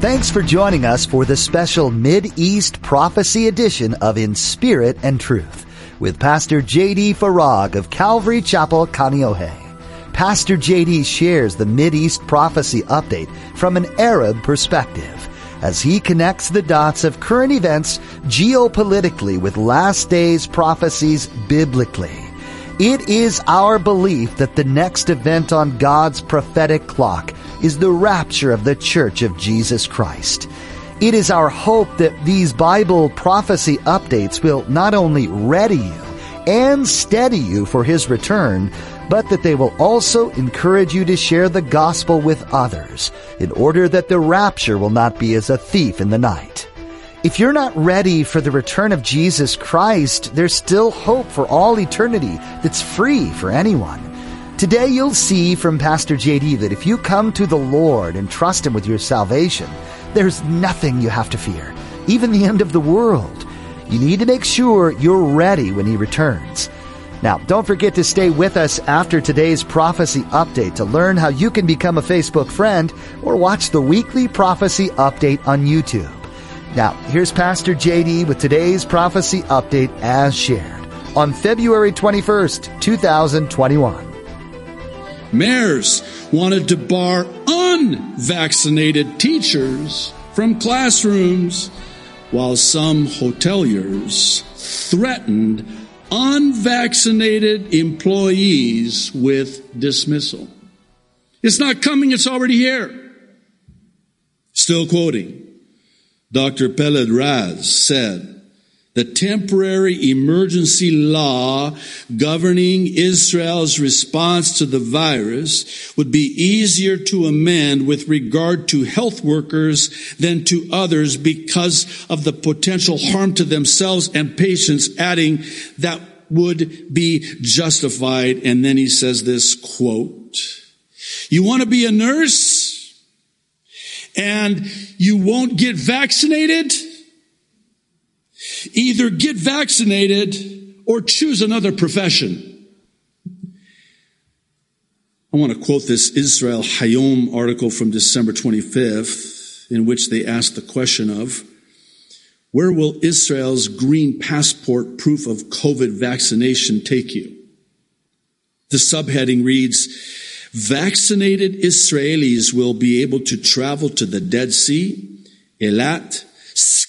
Thanks for joining us for the special Mid-East Prophecy edition of In Spirit and Truth with Pastor J.D. Farag of Calvary Chapel, Kaneohe. Pastor J.D. shares the Mid-East Prophecy update from an Arab perspective as he connects the dots of current events geopolitically with last days prophecies biblically. It is our belief that the next event on God's prophetic clock is the rapture of the Church of Jesus Christ. It is our hope that these Bible prophecy updates will not only ready you and steady you for His return, but that they will also encourage you to share the gospel with others in order that the rapture will not be as a thief in the night. If you're not ready for the return of Jesus Christ, there's still hope for all eternity that's free for anyone. Today you'll see from Pastor JD that if you come to the Lord and trust Him with your salvation, there's nothing you have to fear, even the end of the world. You need to make sure you're ready when He returns. Now, don't forget to stay with us after today's prophecy update to learn how you can become a Facebook friend or watch the weekly prophecy update on YouTube. Now, here's Pastor JD with today's prophecy update as shared on February 21st, 2021. Mayors wanted to bar unvaccinated teachers from classrooms, while some hoteliers threatened unvaccinated employees with dismissal. It's not coming, it's already here. Still quoting, Dr. Peled Raz said, the temporary emergency law governing Israel's response to the virus would be easier to amend with regard to health workers than to others because of the potential harm to themselves and patients, adding that would be justified. And then he says this quote, you want to be a nurse and you won't get vaccinated? Either get vaccinated or choose another profession. I want to quote this Israel Hayom article from December 25th, in which they asked the question of, where will Israel's green passport proof of COVID vaccination take you? The subheading reads, vaccinated Israelis will be able to travel to the Dead Sea, Eilat,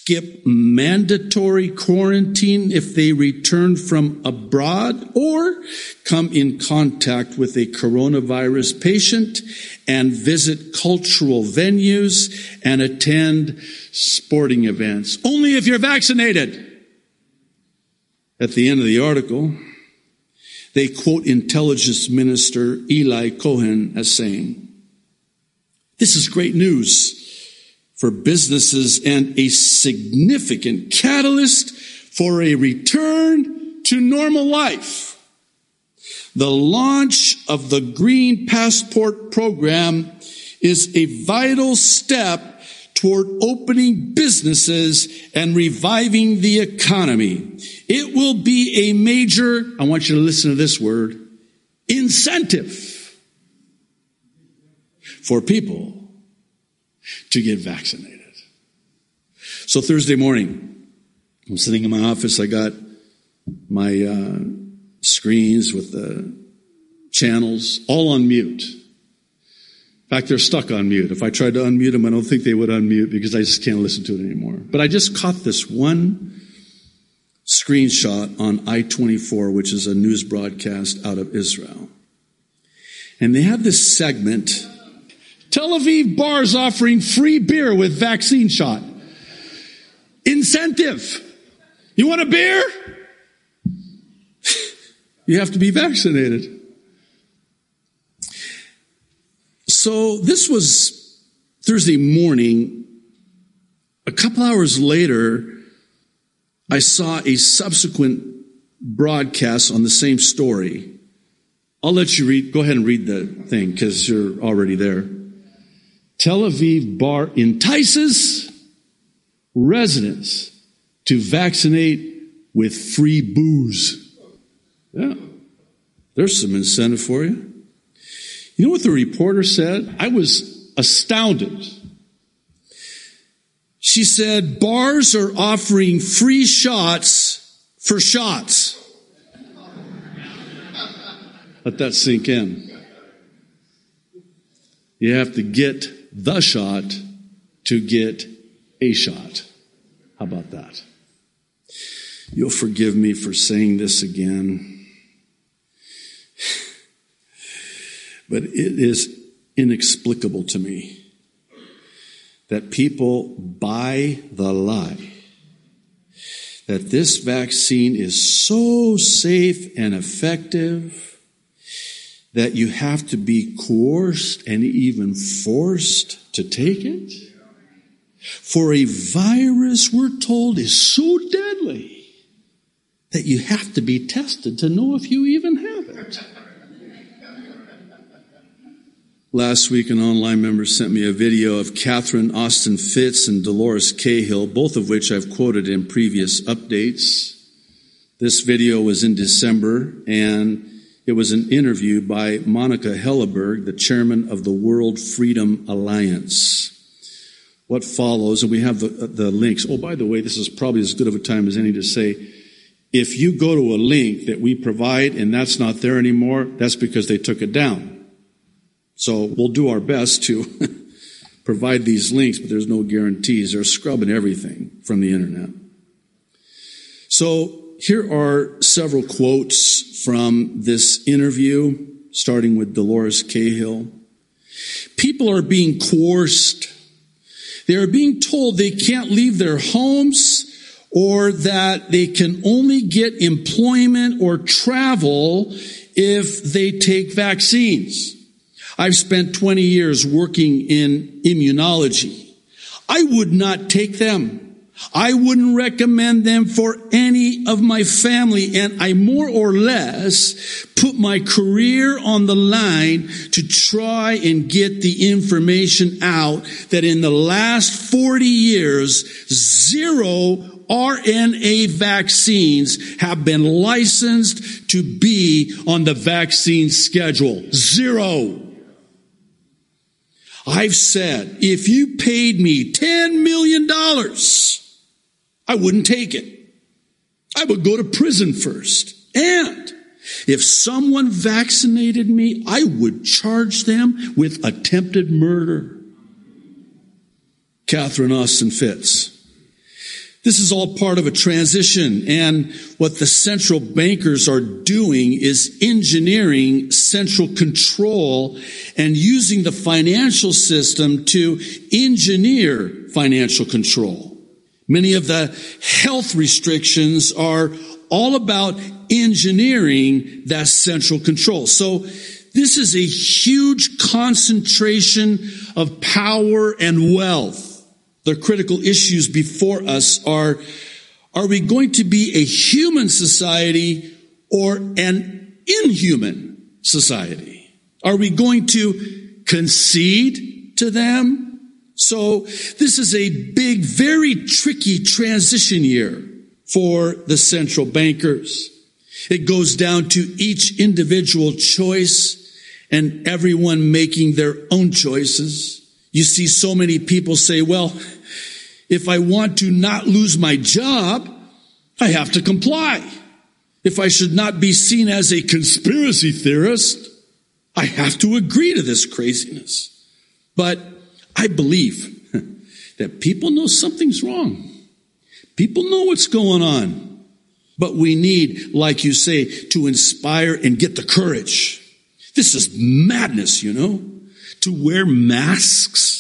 skip mandatory quarantine if they return from abroad or come in contact with a coronavirus patient and visit cultural venues and attend sporting events. Only if you're vaccinated. At the end of the article, they quote intelligence minister Eli Cohen as saying, this is great news for businesses and a significant catalyst for a return to normal life. The launch of the Green Passport program is a vital step toward opening businesses and reviving the economy. It will be a major, I want you to listen to this word, incentive for people to get vaccinated. So Thursday morning, I'm sitting in my office. I got my uh, screens with the channels all on mute. In fact, they're stuck on mute. If I tried to unmute them, I don't think they would unmute because I just can't listen to it anymore. But I just caught this one screenshot on I-24, which is a news broadcast out of Israel. And they have this segment Tel Aviv bars offering free beer with vaccine shot. Incentive. You want a beer? you have to be vaccinated. So this was Thursday morning. A couple hours later, I saw a subsequent broadcast on the same story. I'll let you read, go ahead and read the thing because you're already there. Tel Aviv bar entices residents to vaccinate with free booze. Yeah. There's some incentive for you. You know what the reporter said? I was astounded. She said, bars are offering free shots for shots. Let that sink in. You have to get the shot to get a shot. How about that? You'll forgive me for saying this again. But it is inexplicable to me that people buy the lie that this vaccine is so safe and effective that you have to be coerced and even forced to take it? For a virus, we're told, is so deadly that you have to be tested to know if you even have it. Last week, an online member sent me a video of Catherine Austin Fitts and Dolores Cahill, both of which I've quoted in previous updates. This video was in December, and it was an interview by Monica Helleberg, the chairman of the World Freedom Alliance. What follows, and we have the, the links. Oh, by the way, this is probably as good of a time as any to say, if you go to a link that we provide and that's not there anymore, that's because they took it down. So we'll do our best to provide these links, but there's no guarantees. They're scrubbing everything from the internet. So here are several quotes from this interview, starting with Dolores Cahill. People are being coerced. They are being told they can't leave their homes or that they can only get employment or travel if they take vaccines. I've spent 20 years working in immunology. I would not take them. I wouldn't recommend them for any of my family. And I more or less put my career on the line to try and get the information out that in the last 40 years, zero RNA vaccines have been licensed to be on the vaccine schedule. Zero. I've said, if you paid me $10 million, I wouldn't take it. I would go to prison first. And if someone vaccinated me, I would charge them with attempted murder. Catherine Austin Fitts. This is all part of a transition and what the central bankers are doing is engineering central control and using the financial system to engineer financial control. Many of the health restrictions are all about engineering that central control. So this is a huge concentration of power and wealth the critical issues before us are, are we going to be a human society or an inhuman society? Are we going to concede to them? So this is a big, very tricky transition year for the central bankers. It goes down to each individual choice and everyone making their own choices. You see so many people say, well, if I want to not lose my job, I have to comply. If I should not be seen as a conspiracy theorist, I have to agree to this craziness. But I believe that people know something's wrong. People know what's going on. But we need, like you say, to inspire and get the courage. This is madness, you know, to wear masks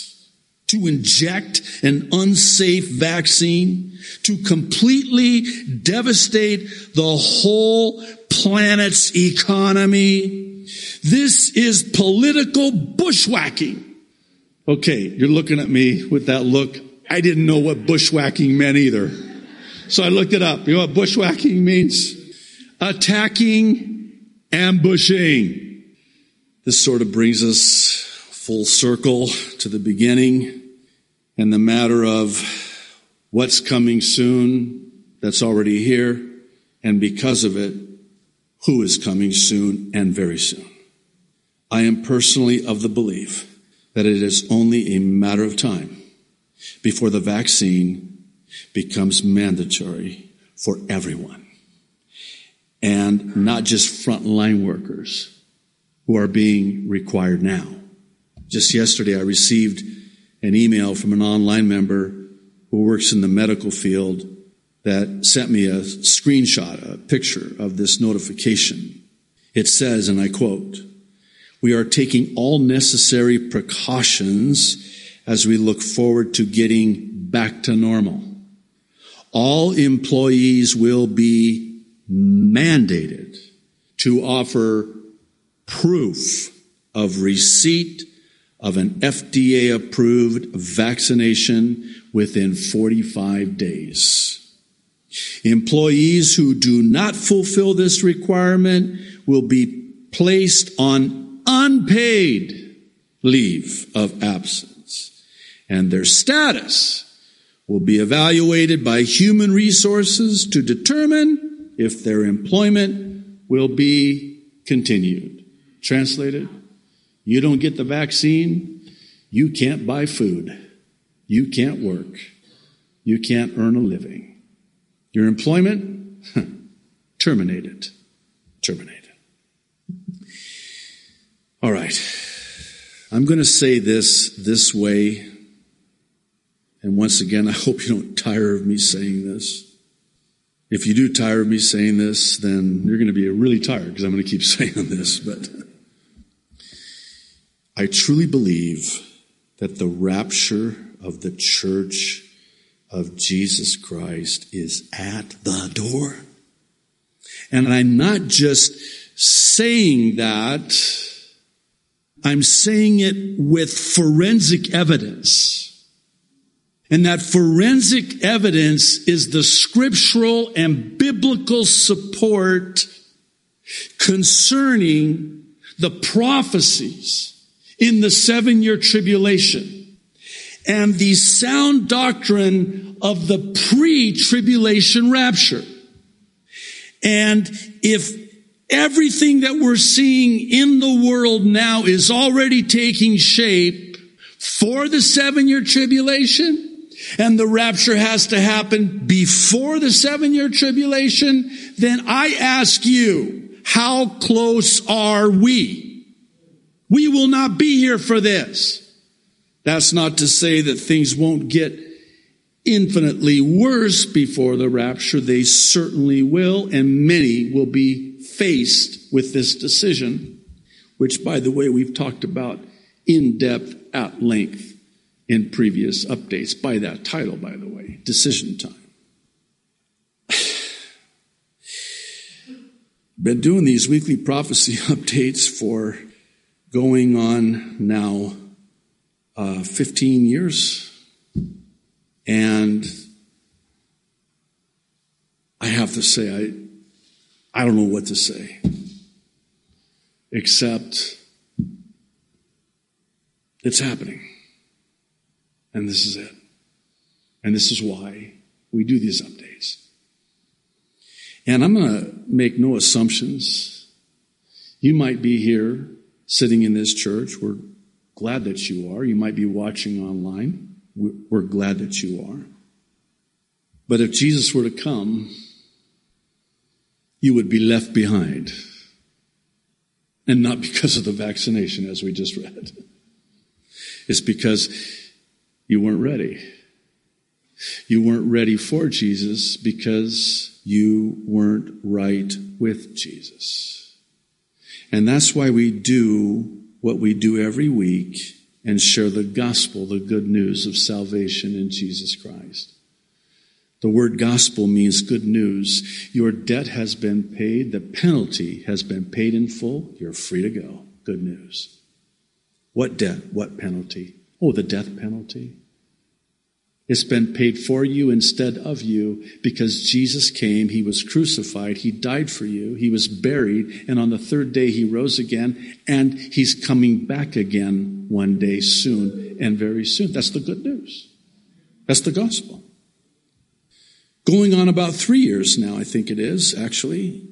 to inject an unsafe vaccine, to completely devastate the whole planet's economy. This is political bushwhacking. Okay, you're looking at me with that look. I didn't know what bushwhacking meant either. So I looked it up. You know what bushwhacking means? Attacking, ambushing. This sort of brings us full circle to the beginning and the matter of what's coming soon that's already here, and because of it, who is coming soon and very soon. I am personally of the belief that it is only a matter of time before the vaccine becomes mandatory for everyone. And not just frontline workers who are being required now. Just yesterday, I received an email from an online member who works in the medical field that sent me a screenshot, a picture of this notification. It says, and I quote, we are taking all necessary precautions as we look forward to getting back to normal. All employees will be mandated to offer proof of receipt of an FDA approved vaccination within 45 days. Employees who do not fulfill this requirement will be placed on unpaid leave of absence and their status will be evaluated by human resources to determine if their employment will be continued. Translated, you don't get the vaccine, you can't buy food, you can't work, you can't earn a living. Your employment, terminated. Terminated. All right. I'm going to say this this way. And once again, I hope you don't tire of me saying this. If you do tire of me saying this, then you're going to be really tired because I'm going to keep saying this. But I truly believe that the rapture of the church of Jesus Christ is at the door. And I'm not just saying that, I'm saying it with forensic evidence. And that forensic evidence is the scriptural and biblical support concerning the prophecies in the seven year tribulation and the sound doctrine of the pre-tribulation rapture. And if everything that we're seeing in the world now is already taking shape for the seven year tribulation, and the rapture has to happen before the seven year tribulation, then I ask you, how close are we? We will not be here for this. That's not to say that things won't get infinitely worse before the rapture. They certainly will, and many will be faced with this decision, which, by the way, we've talked about in depth at length in previous updates by that title, by the way, Decision Time. Been doing these weekly prophecy updates for going on now uh, 15 years. And I have to say, I, I don't know what to say, except it's happening. And this is it. And this is why we do these updates. And I'm going to make no assumptions. You might be here sitting in this church. We're glad that you are. You might be watching online. We're glad that you are. But if Jesus were to come, you would be left behind. And not because of the vaccination, as we just read. It's because you weren't ready. You weren't ready for Jesus because you weren't right with Jesus. And that's why we do what we do every week and share the gospel, the good news of salvation in Jesus Christ. The word gospel means good news. Your debt has been paid. The penalty has been paid in full. You're free to go. Good news. What debt? What penalty? Oh, the death penalty. It's been paid for you instead of you because Jesus came, He was crucified, He died for you, He was buried, and on the third day He rose again, and He's coming back again one day soon and very soon. That's the good news. That's the gospel. Going on about three years now, I think it is, actually.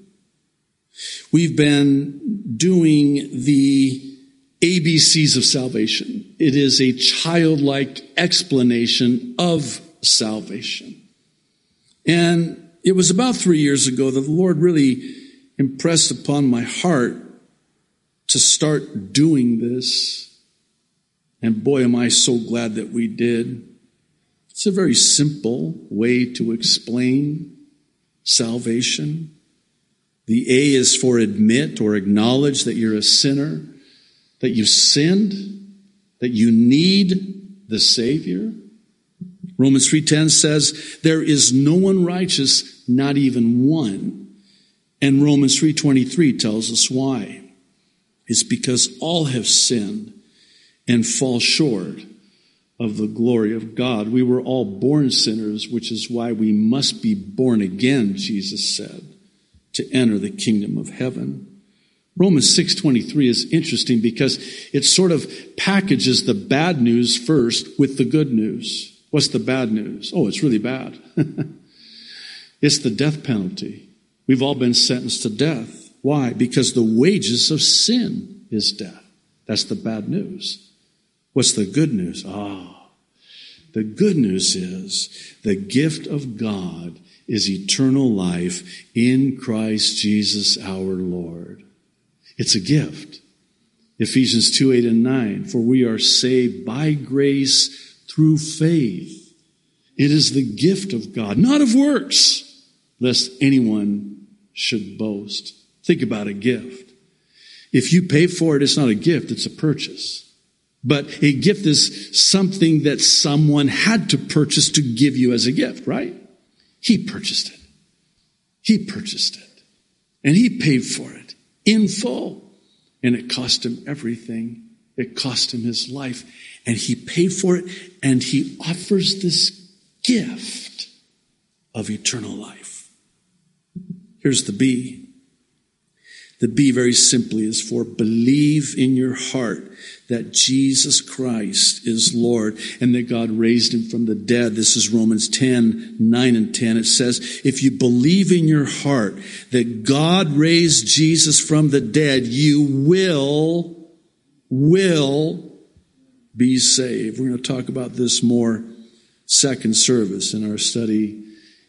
We've been doing the ABCs of salvation it is a childlike explanation of salvation. And it was about three years ago that the Lord really impressed upon my heart to start doing this. And boy, am I so glad that we did. It's a very simple way to explain salvation. The A is for admit or acknowledge that you're a sinner, that you've sinned, that you need the Savior. Romans 3:10 says there is no one righteous, not even one. And Romans 3:23 tells us why. It's because all have sinned and fall short of the glory of God. We were all born sinners, which is why we must be born again, Jesus said, to enter the kingdom of heaven. Romans 6:23 is interesting because it sort of packages the bad news first with the good news. What's the bad news? Oh, it's really bad. it's the death penalty. We've all been sentenced to death. Why? Because the wages of sin is death. That's the bad news. What's the good news? Ah, the good news is the gift of God is eternal life in Christ Jesus our Lord. It's a gift. Ephesians 2, 8 and 9. For we are saved by grace through faith. It is the gift of God, not of works, lest anyone should boast. Think about a gift. If you pay for it, it's not a gift, it's a purchase. But a gift is something that someone had to purchase to give you as a gift, right? He purchased it. He purchased it. And he paid for it in full. And it cost him everything. It cost him his life. And he paid for it. And he offers this gift of eternal life. Here's the B. The B very simply is for believe in your heart that Jesus Christ is Lord and that God raised him from the dead. This is Romans 10, 9 and 10. It says, if you believe in your heart that God raised Jesus from the dead, you will, will be saved. We're going to talk about this more second service in our study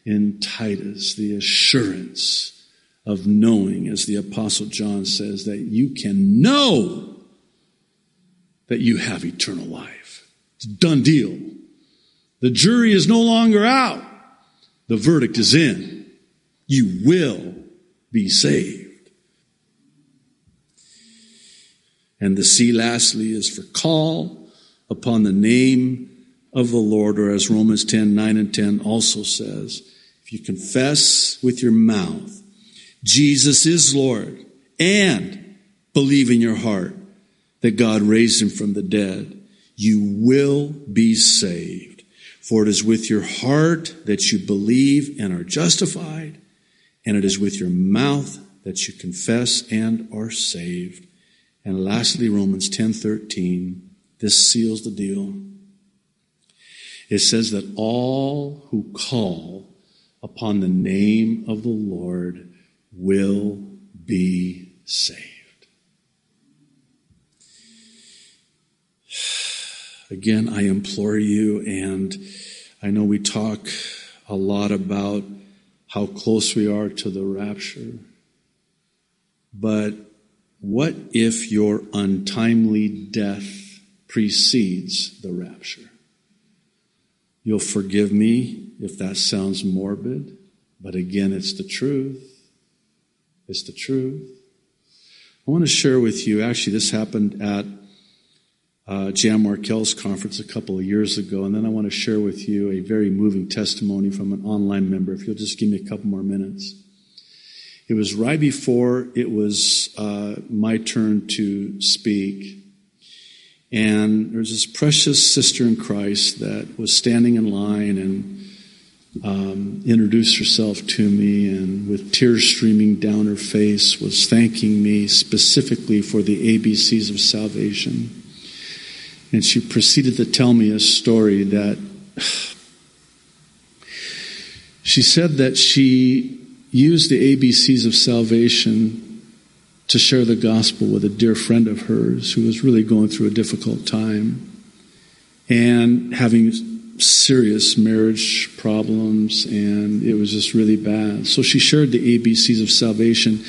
in Titus, the assurance of knowing, as the apostle John says, that you can know that you have eternal life. It's done deal. The jury is no longer out. The verdict is in. You will be saved. And the C lastly is for call upon the name of the Lord, or as Romans 10, 9 and 10 also says, if you confess with your mouth, Jesus is Lord, and believe in your heart that God raised him from the dead, you will be saved. For it is with your heart that you believe and are justified, and it is with your mouth that you confess and are saved. And lastly, Romans 10:13, this seals the deal. It says that all who call upon the name of the Lord will be saved. Again, I implore you, and I know we talk a lot about how close we are to the rapture, but what if your untimely death precedes the rapture? You'll forgive me if that sounds morbid, but again, it's the truth. It's the truth. I want to share with you, actually, this happened at uh, Jan Markell's conference a couple of years ago, and then I want to share with you a very moving testimony from an online member. If you'll just give me a couple more minutes. It was right before it was uh, my turn to speak, and there was this precious sister in Christ that was standing in line and um, introduced herself to me, and with tears streaming down her face, was thanking me specifically for the ABCs of salvation. And she proceeded to tell me a story that she said that she used the ABCs of salvation to share the gospel with a dear friend of hers who was really going through a difficult time. and having serious marriage problems, and it was just really bad. So she shared the ABCs of salvation,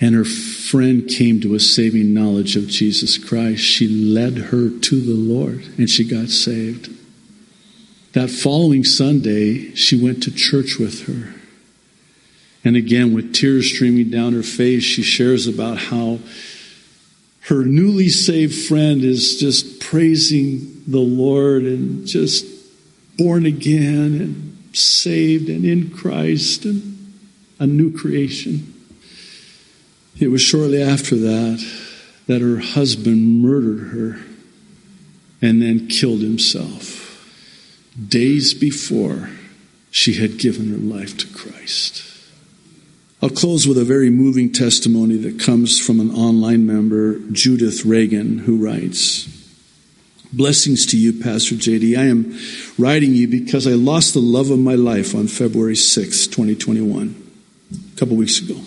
and her friend came to a saving knowledge of Jesus Christ. She led her to the Lord, and she got saved. That following Sunday, she went to church with her. And again, with tears streaming down her face, she shares about how her newly saved friend is just praising the Lord and just born again and saved and in Christ and a new creation. It was shortly after that that her husband murdered her and then killed himself. Days before she had given her life to Christ. I'll close with a very moving testimony that comes from an online member, Judith Reagan, who writes, Blessings to you, Pastor JD. I am writing you because I lost the love of my life on February 6, 2021, a couple weeks ago.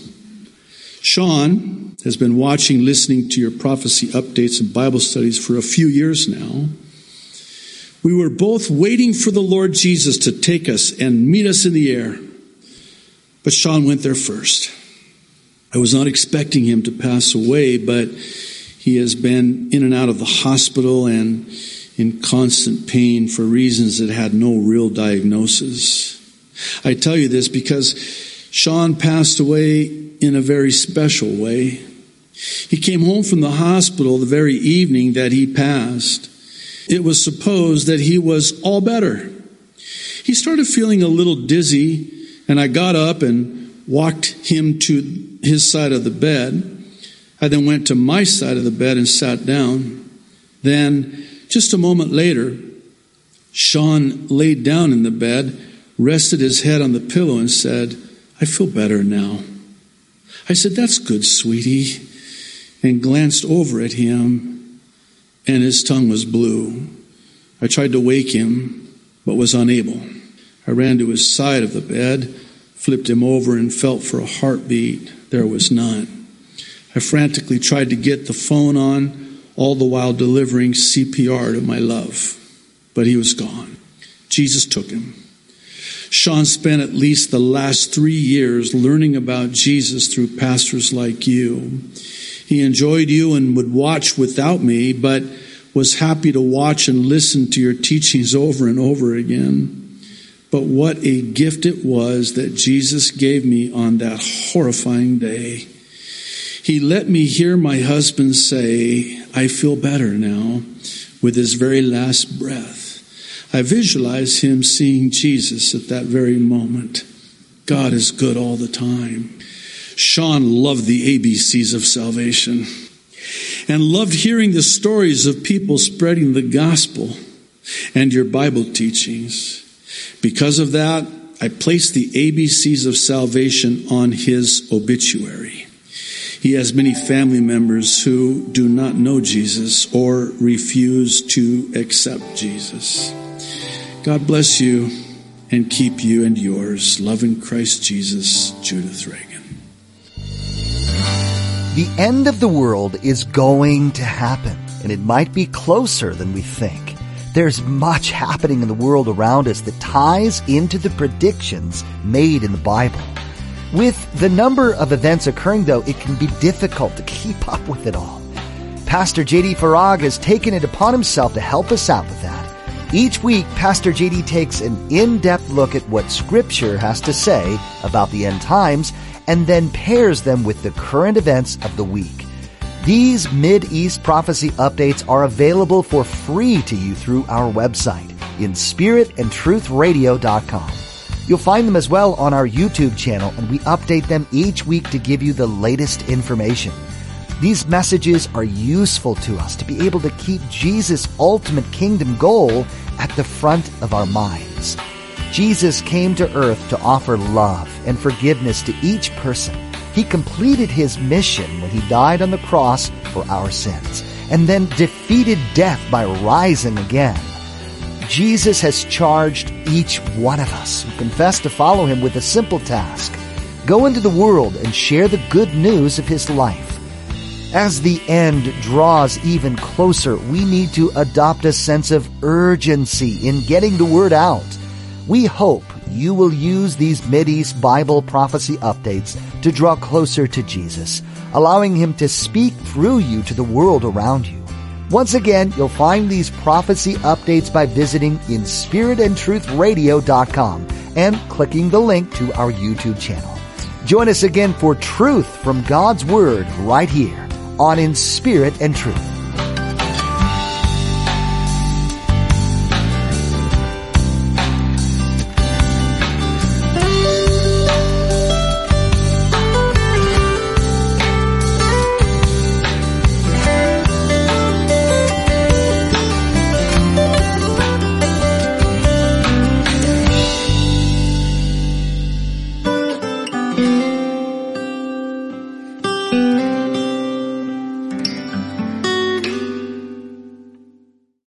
Sean has been watching, listening to your prophecy updates and Bible studies for a few years now. We were both waiting for the Lord Jesus to take us and meet us in the air. But Sean went there first. I was not expecting him to pass away, but he has been in and out of the hospital and in constant pain for reasons that had no real diagnosis. I tell you this because Sean passed away in a very special way. He came home from the hospital the very evening that he passed. It was supposed that he was all better. He started feeling a little dizzy, and I got up and walked him to his side of the bed. I then went to my side of the bed and sat down. Then, just a moment later, Sean laid down in the bed, rested his head on the pillow, and said, I feel better now. I said, That's good, sweetie, and glanced over at him, and his tongue was blue. I tried to wake him, but was unable. I ran to his side of the bed, flipped him over, and felt for a heartbeat. There was none. I frantically tried to get the phone on, all the while delivering CPR to my love. But he was gone. Jesus took him. Sean spent at least the last three years learning about Jesus through pastors like you. He enjoyed you and would watch without me, but was happy to watch and listen to your teachings over and over again. But what a gift it was that Jesus gave me on that horrifying day. He let me hear my husband say, I feel better now, with his very last breath. I visualize him seeing Jesus at that very moment. God is good all the time. Sean loved the ABCs of salvation and loved hearing the stories of people spreading the gospel and your Bible teachings. Because of that, I placed the ABCs of salvation on his obituary. He has many family members who do not know Jesus or refuse to accept Jesus. God bless you and keep you and yours. Love in Christ Jesus, Judith Reagan. The end of the world is going to happen, and it might be closer than we think. There's much happening in the world around us that ties into the predictions made in the Bible. With the number of events occurring, though, it can be difficult to keep up with it all. Pastor JD Farag has taken it upon himself to help us out with that. Each week, Pastor JD takes an in-depth look at what Scripture has to say about the end times and then pairs them with the current events of the week. These Mid-East prophecy updates are available for free to you through our website in spiritandtruthradio.com. You'll find them as well on our YouTube channel, and we update them each week to give you the latest information. These messages are useful to us to be able to keep Jesus' ultimate kingdom goal at the front of our minds. Jesus came to earth to offer love and forgiveness to each person. He completed his mission when he died on the cross for our sins and then defeated death by rising again. Jesus has charged each one of us who confess to follow him with a simple task. Go into the world and share the good news of his life. As the end draws even closer, we need to adopt a sense of urgency in getting the word out. We hope you will use these Mideast Bible prophecy updates to draw closer to Jesus, allowing Him to speak through you to the world around you. Once again, you'll find these prophecy updates by visiting inspiritandtruthradio.com and clicking the link to our YouTube channel. Join us again for truth from God's Word right here on In Spirit and Truth.